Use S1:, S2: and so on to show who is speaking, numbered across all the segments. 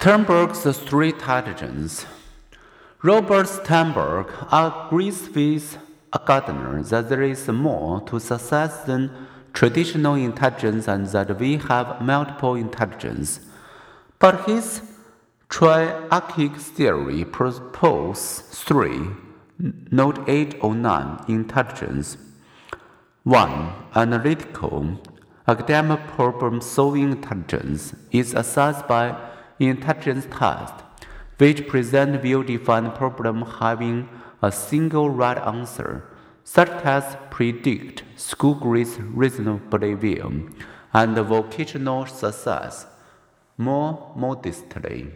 S1: Sternberg's three intelligence. Robert Sternberg agrees with Gardner that there is more to success than traditional intelligence and that we have multiple intelligence. But his triarchic theory proposes three, note 8 or 9, intelligence. 1. Analytical, academic problem solving intelligence is assessed by intelligence test, which present well-defined problem having a single right answer. Such tests predict school grades reasonably well and vocational success more modestly.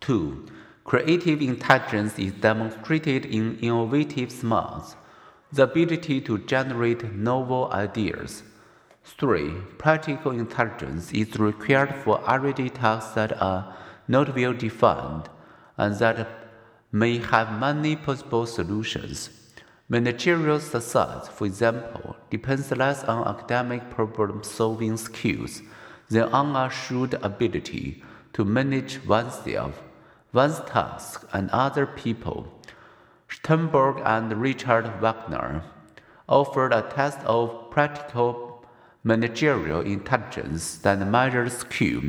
S1: 2. Creative intelligence is demonstrated in innovative smarts, the ability to generate novel ideas. 3. Practical intelligence is required for everyday tasks that are not well defined and that may have many possible solutions. Managerial success, for example, depends less on academic problem solving skills than on a shrewd ability to manage oneself, one's tasks, and other people. Sternberg and Richard Wagner offered a test of practical managerial intelligence that measures skill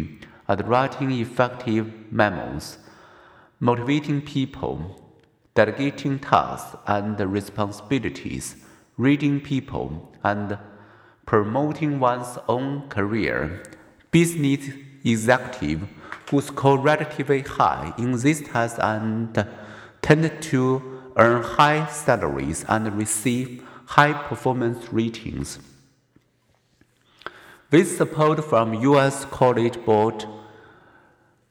S1: at writing effective memos, motivating people, delegating tasks and responsibilities, reading people, and promoting one's own career. Business executive who score relatively high in this test and tend to earn high salaries and receive high performance ratings. With support from U.S. College Board,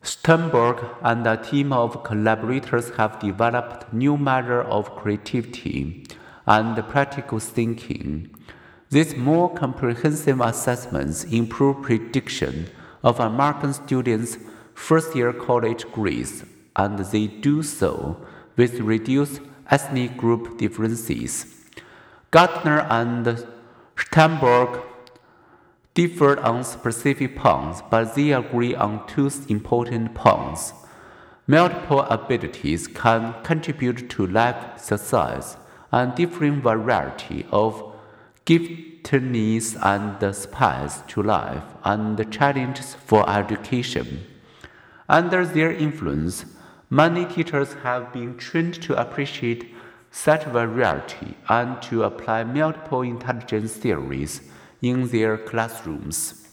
S1: Sternberg and a team of collaborators have developed new measure of creativity and practical thinking. These more comprehensive assessments improve prediction of American students' first-year college grades, and they do so with reduced ethnic group differences. Gardner and Sternberg differed on specific points, but they agree on two important points. Multiple abilities can contribute to life success, and different variety of giftedness and spice to life and challenges for education. Under their influence, many teachers have been trained to appreciate such variety and to apply multiple intelligence theories in their classrooms.